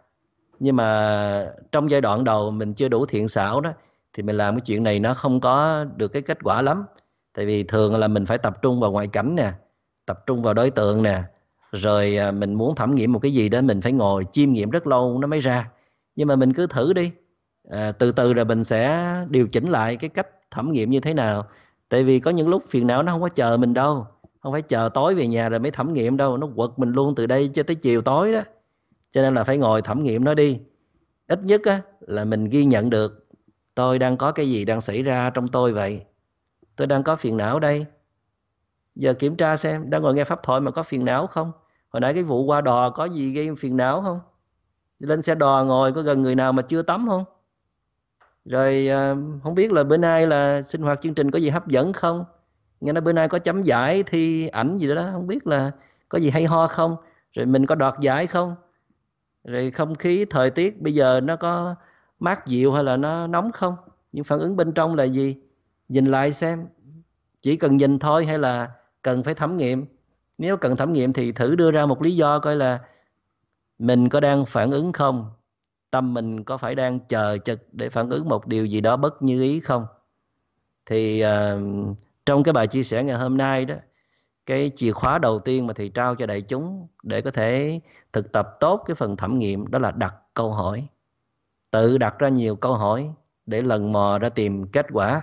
Nhưng mà trong giai đoạn đầu mình chưa đủ thiện xảo đó thì mình làm cái chuyện này nó không có được cái kết quả lắm. Tại vì thường là mình phải tập trung vào ngoại cảnh nè tập trung vào đối tượng nè rồi à, mình muốn thẩm nghiệm một cái gì đó mình phải ngồi chiêm nghiệm rất lâu nó mới ra. Nhưng mà mình cứ thử đi à, từ từ rồi mình sẽ điều chỉnh lại cái cách thẩm nghiệm như thế nào. Tại vì có những lúc phiền não nó không có chờ mình đâu không phải chờ tối về nhà rồi mới thẩm nghiệm đâu nó quật mình luôn từ đây cho tới chiều tối đó. Cho nên là phải ngồi thẩm nghiệm nó đi. Ít nhất á, là mình ghi nhận được tôi đang có cái gì đang xảy ra trong tôi vậy? Tôi đang có phiền não đây. Giờ kiểm tra xem đang ngồi nghe pháp thoại mà có phiền não không? Hồi nãy cái vụ qua đò có gì gây phiền não không? Lên xe đò ngồi có gần người nào mà chưa tắm không? Rồi ờ, không biết là bữa nay là sinh hoạt chương trình có gì hấp dẫn không? Nghe nói bữa nay có chấm giải thi ảnh gì đó, không biết là có gì hay ho không? Rồi mình có đoạt giải không? Rồi không khí thời tiết bây giờ nó có mát dịu hay là nó nóng không? Những phản ứng bên trong là gì? Nhìn lại xem. Chỉ cần nhìn thôi hay là cần phải thẩm nghiệm? Nếu cần thẩm nghiệm thì thử đưa ra một lý do coi là mình có đang phản ứng không? Tâm mình có phải đang chờ chực để phản ứng một điều gì đó bất như ý không? Thì uh, trong cái bài chia sẻ ngày hôm nay đó cái chìa khóa đầu tiên mà thầy trao cho đại chúng để có thể thực tập tốt cái phần thẩm nghiệm đó là đặt câu hỏi. Tự đặt ra nhiều câu hỏi để lần mò ra tìm kết quả.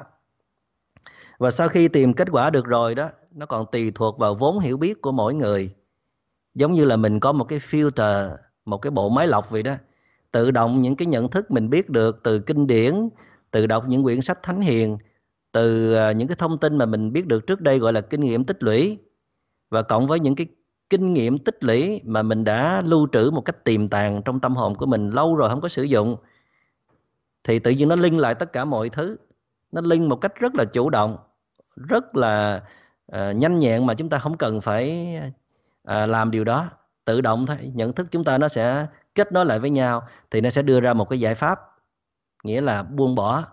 Và sau khi tìm kết quả được rồi đó nó còn tùy thuộc vào vốn hiểu biết của mỗi người. Giống như là mình có một cái filter một cái bộ máy lọc vậy đó tự động những cái nhận thức mình biết được từ kinh điển từ đọc những quyển sách thánh hiền từ à, những cái thông tin mà mình biết được trước đây gọi là kinh nghiệm tích lũy. Và cộng với những cái kinh nghiệm tích lũy mà mình đã lưu trữ một cách tiềm tàng trong tâm hồn của mình lâu rồi không có sử dụng thì tự nhiên nó linh lại tất cả mọi thứ. Nó linh một cách rất là chủ động rất là uh, nhanh nhẹn mà chúng ta không cần phải uh, làm điều đó. Tự động thôi nhận thức chúng ta nó sẽ kết nối lại với nhau thì nó sẽ đưa ra một cái giải pháp nghĩa là buông bỏ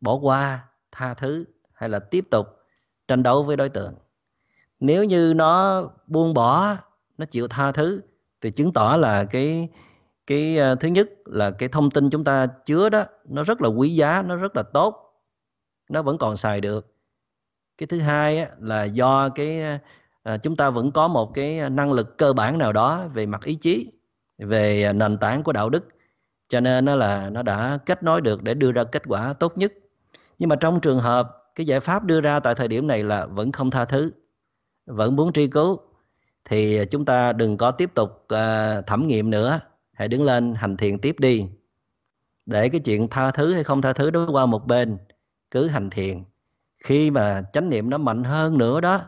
bỏ qua tha thứ hay là tiếp tục tranh đấu với đối tượng. Nếu như nó buông bỏ nó chịu tha thứ thì chứng tỏ là cái cái uh, thứ nhất là cái thông tin chúng ta chứa đó nó rất là quý giá nó rất là tốt nó vẫn còn xài được. Cái thứ hai á, là do cái uh, chúng ta vẫn có một cái ờ, năng lực cơ bản nào đó về mặt ý chí về nền tảng của đạo đức. Cho nên nó là nó đã kết nối được để đưa ra kết quả tốt nhất. Nhưng mà trong trường hợp cái giải pháp đưa ra tại thời điểm này là vẫn không tha thứ vẫn muốn truy cứu thì chúng ta đừng có tiếp tục uh, thẩm nghiệm nữa. Hãy đứng lên hành thiền tiếp đi. Để cái chuyện tha thứ hay không tha thứ đó qua một bên cứ hành thiền khi mà chánh niệm nó mạnh hơn nữa đó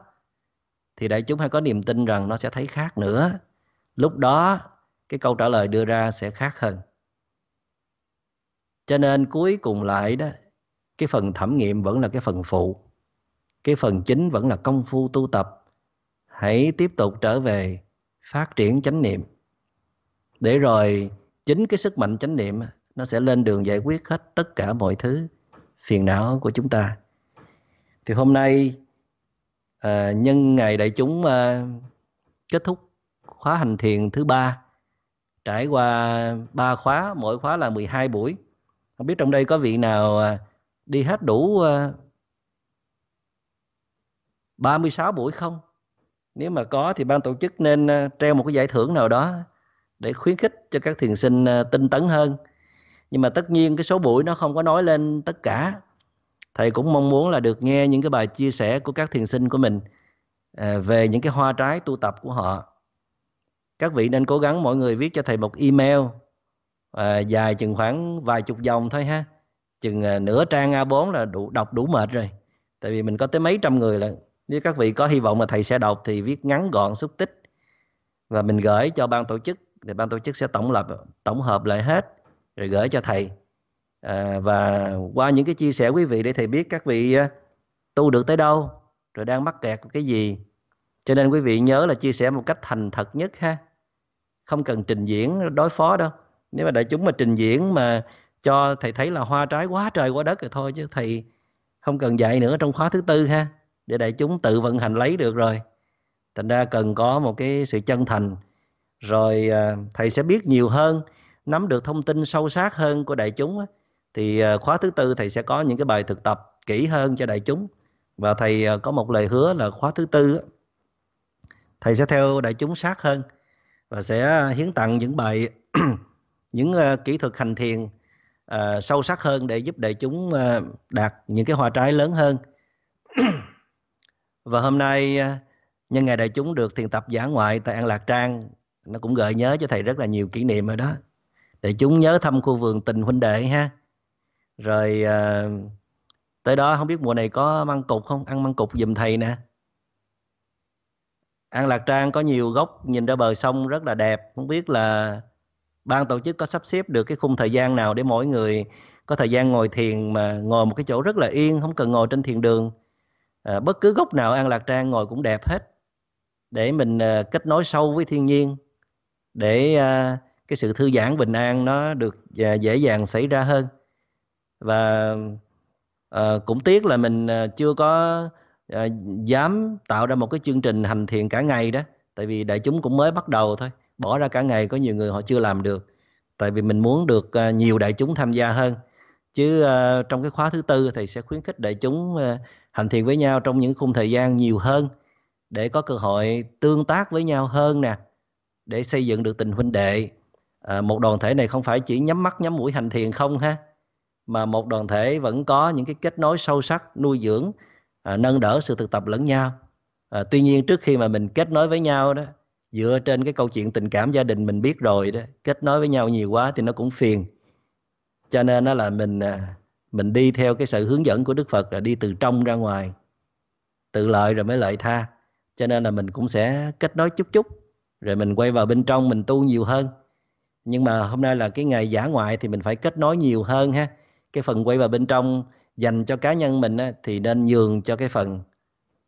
thì đại chúng hãy có niềm tin rằng nó sẽ thấy khác nữa. Lúc đó cái câu trả lời đưa ra sẽ khác hơn. Cho nên cuối cùng lại đó cái phần thẩm nghiệm vẫn là cái phần phụ cái phần chính vẫn là công phu tu tập. Hãy tiếp tục trở về phát triển chánh niệm. Để rồi chính cái sức mạnh chánh niệm nó sẽ lên đường giải quyết hết tất cả mọi thứ phiền não của chúng ta. Thì hôm nay à, nhân ngày đại chúng à, kết thúc khóa hành thiền thứ ba trải qua ba khóa, mỗi khóa là 12 buổi. Không biết trong đây có vị nào à, đi hết đủ à, 36 buổi không? Nếu mà có thì ban tổ chức nên à, treo một cái giải thưởng nào đó để khuyến khích cho các thiền sinh tinh tấn hơn. Nhưng mà tất nhiên cái số buổi nó không có nói lên tất cả. Thầy cũng mong muốn là được nghe những cái bài chia sẻ của các thiền sinh của mình về những cái hoa trái tu tập của họ các vị nên cố gắng mỗi người viết cho thầy một email à, dài chừng khoảng vài chục dòng thôi ha. Chừng à, nửa trang A4 là đủ đọc đủ mệt rồi. Tại vì mình có tới mấy trăm người là nếu các vị có hy vọng mà thầy sẽ đọc thì viết ngắn gọn xúc tích. Và mình gửi cho ban tổ chức thì ban tổ chức sẽ tổng lập tổng hợp lại hết rồi gửi cho thầy. À, và qua những cái chia sẻ quý vị để thầy biết các vị à, tu được tới đâu rồi đang mắc kẹt cái gì. Cho nên quý vị nhớ là chia sẻ một cách thành thật nhất ha không cần trình diễn đối phó đâu. Nếu mà đại chúng mà trình diễn mà cho thầy thấy là hoa trái quá trời quá đất rồi thôi chứ thầy không cần dạy nữa trong khóa thứ tư ha, để đại chúng tự vận hành lấy được rồi. Thành ra cần có một cái sự chân thành. Rồi à, thầy sẽ biết nhiều hơn, nắm được thông tin sâu sát hơn của đại chúng thì à, khóa thứ tư thầy sẽ có những cái bài thực tập kỹ hơn cho đại chúng. Và thầy à, có một lời hứa là khóa thứ tư thầy sẽ theo đại chúng sát hơn và sẽ à, hiến tặng những bài những à, kỹ thuật hành thiền uh, sâu sắc hơn để giúp đại chúng uh, đạt những cái hoa trái lớn hơn. Và hôm nay uh, nhân ngày đại chúng được thiền tập giả ngoại tại An Lạc Trang nó cũng gợi nhớ cho thầy rất là nhiều kỷ niệm rồi đó. Để chúng nhớ thăm khu vườn tình huynh đệ ha. Rồi uh, tới đó không biết mùa này có măng cục không? Ăn măng cục giùm thầy nè. An Lạc Trang có nhiều gốc nhìn ra bờ sông rất là đẹp. Không biết là ban tổ chức có sắp xếp được cái khung thời gian nào để mỗi người có thời gian ngồi thiền mà ngồi một cái chỗ rất là yên không cần ngồi trên thiền đường. À, bất cứ góc nào An Lạc Trang ngồi cũng đẹp hết. Để mình à, kết nối sâu với thiên nhiên để à, cái sự thư giãn bình an nó được à, dễ dàng xảy ra hơn. Và à, cũng tiếc là mình à, chưa có à, dám tạo ra một cái chương trình hành thiện cả ngày đó tại vì đại chúng cũng mới bắt đầu thôi bỏ ra cả ngày có nhiều người họ chưa làm được. Tại vì mình muốn được à, nhiều đại chúng tham gia hơn. Chứ à, trong cái khóa thứ tư thì sẽ khuyến khích đại chúng à, hành thiện với nhau trong những khung thời gian nhiều hơn để có cơ hội tương tác với nhau hơn nè để xây dựng được tình huynh đệ. À, một đoàn thể này không phải chỉ nhắm mắt nhắm mũi hành thiền không ha mà một đoàn thể vẫn có những cái kết nối sâu sắc nuôi dưỡng à, nâng đỡ sự thực tập lẫn nhau. À, tuy nhiên trước khi mà mình kết nối với nhau đó dựa trên cái câu chuyện tình cảm gia đình mình biết rồi đó kết nối với nhau nhiều quá thì nó cũng phiền. Cho nên nó là mình à, mình đi theo cái sự hướng dẫn của Đức Phật là đi từ trong ra ngoài tự lợi rồi mới lợi tha. Cho nên là mình cũng sẽ kết nối chút chút rồi mình quay vào bên trong mình tu nhiều hơn. Nhưng mà hôm nay là cái ngày giả ngoại thì mình phải kết nối nhiều hơn ha. Cái phần quay vào bên trong dành cho cá nhân mình á, thì nên nhường cho cái phần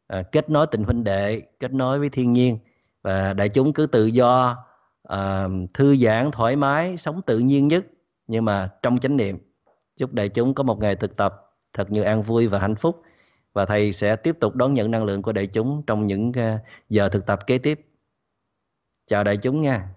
à, kết nối tình huynh đệ kết nối với thiên nhiên. Và đại chúng cứ tự do à, thư giãn thoải mái sống tự nhiên nhất. Nhưng mà trong chánh niệm chúc đại chúng có một ngày thực tập thật nhiều an vui và hạnh phúc. Và thầy sẽ tiếp tục đón nhận năng lượng của đại chúng trong những à, giờ thực tập kế tiếp. Chào đại chúng nha.